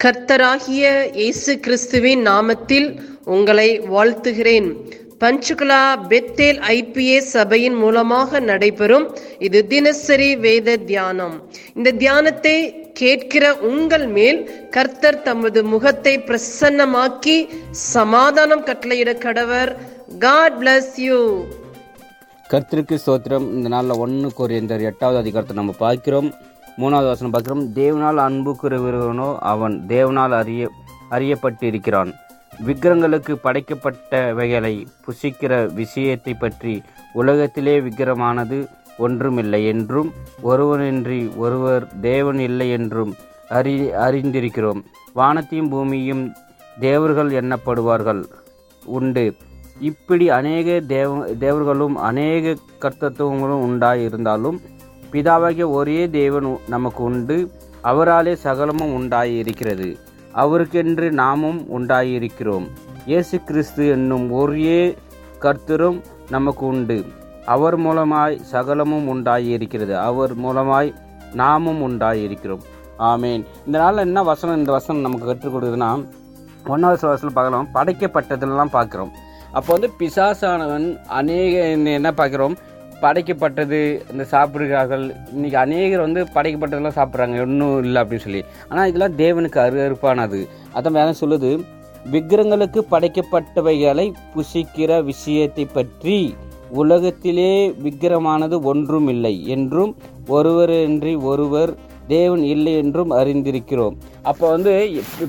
கர்த்தராகிய இயேசு கிறிஸ்துவின் நாமத்தில் உங்களை வாழ்த்துகிறேன். பஞ்சுகுலா பெத்தேல் ஐபிஏ சபையின் மூலமாக நடைபெறும் இது தினசரி வேத தியானம். இந்த தியானத்தை கேட்கிற உங்கள் மேல் கர்த்தர் தமது முகத்தை பிரசன்னமாக்கி சமாதானம் கட்டளையிட கடவர். காட் பிளஸ் யூ கர்த்தருக்கு சோத்திரம் இந்த நாளில் ஒன்று கொரியந்தர் எட்டாவது அதிகாரத்தை நம்ம பார்க்கிறோம். மூணாவது வசனம் பார்க்கிறோம். தேவனால் அன்பு கூறுகிறவனோ அவன் தேவனால் அறிய அறியப்பட்டு இருக்கிறான் விக்கிரங்களுக்கு படைக்கப்பட்டவைகளை புசிக்கிற விஷயத்தை பற்றி உலகத்திலே விக்கிரமானது ஒன்றுமில்லை என்றும் ஒருவனின்றி ஒருவர் தேவன் இல்லை என்றும் அறி அறிந்திருக்கிறோம். வானத்தையும் பூமியும் தேவர்கள் எண்ணப்படுவார்கள். உண்டு. இப்படி அநேக தேவ தேவர்களும் அநேக கர்த்தத்துவங்களும் உண்டாயிருந்தாலும் பிதாவாகிய ஒரே தேவன் நமக்கு உண்டு அவராலே சகலமும் உண்டாயிருக்கிறது. அவருக்கென்று நாமும் உண்டாயிருக்கிறோம். இயேசு கிறிஸ்து என்னும் ஒரே கர்த்தரும் நமக்கு உண்டு அவர் மூலமாய் சகலமும் உண்டாயிருக்கிறது. அவர் மூலமாய் நாமும் உண்டாயிருக்கிறோம். ஆமேன். இந்த நாளில் என்ன வசனம் இந்த வசனம் நமக்கு கற்றுக் கொடுக்குதுன்னா ஒன்றாவது வசனம் பார்க்கலாம். படைக்கப்பட்டதெல்லாம் பார்க்குறோம். அப்போ வந்து பிசாசானவன் அநேக என்ன பார்க்குறோம்? படைக்கப்பட்டது இந்த சாப்பிடுகிறார்கள். இன்றைக்கி அநேகர் வந்து படைக்கப்பட்டதெல்லாம் சாப்பிட்றாங்க. ஒன்றும் இல்லை அப்படின்னு சொல்லி. ஆனால் இதெல்லாம் தேவனுக்கு அரு அருப்பானது அதான் வேலை சொல்லுது விக்கிரங்களுக்கு படைக்கப்பட்டவைகளை புசிக்கிற விஷயத்தை பற்றி உலகத்திலே விக்கிரமானது ஒன்றும் இல்லை என்றும் ஒருவரின்றி ஒருவர் தேவன் இல்லை என்றும் அறிந்திருக்கிறோம். அப்போ வந்து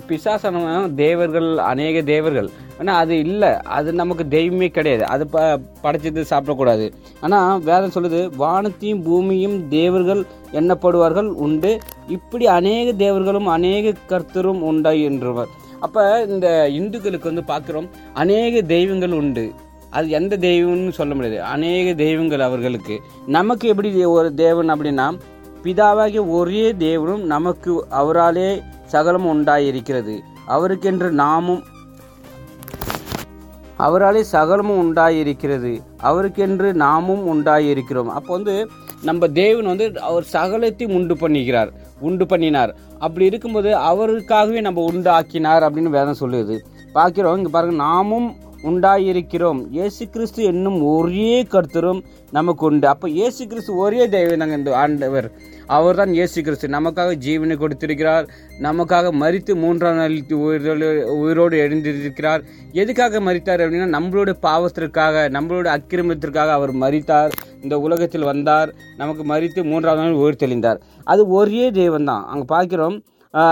பிசாசனம் தேவர்கள் அநேக தேவர்கள். ஆனால் அது இல்லை. அது நமக்கு தெய்வமே கிடையாது. அது ப படைச்சது சாப்பிடக்கூடாது. ஆனால் வேதம் சொல்லுது வானத்தையும் பூமியும் தேவர்கள் எண்ணப்படுவார்கள் உண்டு. இப்படி அநேக தேவர்களும் அநேக கர்த்தரும் உண்டா என்றவர். அப்போ இந்த இந்துக்களுக்கு வந்து பார்க்குறோம் அநேக தெய்வங்கள் உண்டு. அது எந்த தெய்வம்னு சொல்ல முடியாது. அநேக தெய்வங்கள் அவர்களுக்கு. நமக்கு எப்படி ஒரு தேவன் அப்படின்னா பிதாவாகிய ஒரே தேவனும் நமக்கு அவராலே சகலம் உண்டாயிருக்கிறது. அவருக்கென்று நாமும் அவராலே சகலமும் உண்டாயிருக்கிறது. அவருக்கென்று நாமும் உண்டாயிருக்கிறோம். அப்போ வந்து நம்ம தேவன் வந்து அவர் சகலத்தையும் உண்டு பண்ணிக்கிறார். உண்டு பண்ணினார். அப்படி இருக்கும்போது அவருக்காகவே நம்ம உண்டாக்கினார் அப்படின்னு வேதம் சொல்லுது. பார்க்கிறோம் இங்கே பாருங்க நாமும் உண்டாயிருக்கிறோம். இயேசு கிறிஸ்து என்னும் ஒரே கர்த்தரும் நமக்கு உண்டு அப்போ இயேசு கிறிஸ்து ஒரே தெய்வம் தாங்க இந்த ஆண்டவர். அவர் தான் இயேசு கிறிஸ்து நமக்காக ஜீவனை கொடுத்திருக்கிறார். நமக்காக மறித்து மூன்றாம் நாள் உயிரோடு உயிரோடு எழுந்திருக்கிறார். எதுக்காக மறித்தார் அப்படின்னா நம்மளுடைய பாவத்திற்காக நம்மளுடைய அக்கிரமத்திற்காக அவர் மறித்தார் இந்த உலகத்தில் வந்தார். நமக்கு மறித்து மூன்றாம் நாள் உயிர் தெளிந்தார். அது ஒரே தெய்வம் தான். அங்கே பார்க்கிறோம்.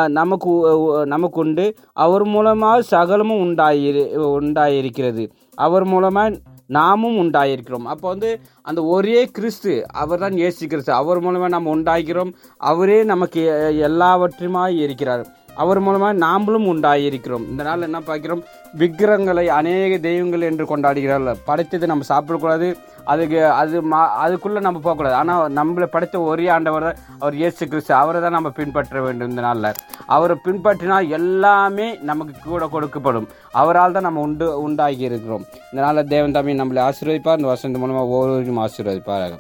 நமக்கு நமக்கு உண்டு அவர் மூலமாக சகலமும் உண்டாயிரு உண்டாயிருக்கிறது. அவர் மூலமாக நாமும் உண்டாயிருக்கிறோம். அப்போ வந்து அந்த ஒரே கிறிஸ்து அவர் தான் இயேசு கிறிஸ்து. அவர் மூலமாக நாம் உண்டாகிறோம். அவரே நமக்கு எ- எல்லாவற்றுமாய் இருக்கிறார். அவர் மூலமாக நாம்களும் உண்டாகியிருக்கிறோம் இந்த நாள் என்ன பார்க்கிறோம்? விக்கிரங்களை அநேக தெய்வங்கள் என்று கொண்டாடுகிறார்கள். படைத்தது நம்ம சாப்பிடக்கூடாது. அதுக்கு அது மா அதுக்குள்ளே நம்ம போகக்கூடாது. ஆனால் நம்மளை படைத்த ஒரே ஆண்டவர் அவர் இயேசு கிறிஸ்து. அவரை தான் நம்ம பின்பற்ற வேண்டும் இந்த நாளில். அவரை பின்பற்றினால் எல்லாமே நமக்கு கூட கொடுக்கப்படும். அவரால் தான் நம்ம உண்டு உண்டாகி இருக்கிறோம் இந்த நாளில் தேவன் தாமி நம்மளை ஆசீர்வதிப்பார். இந்த வசந்த மூலமாக ஒவ்வொருவரையும் ஆசீர்வதிப்பார்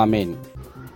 ஆமீன்.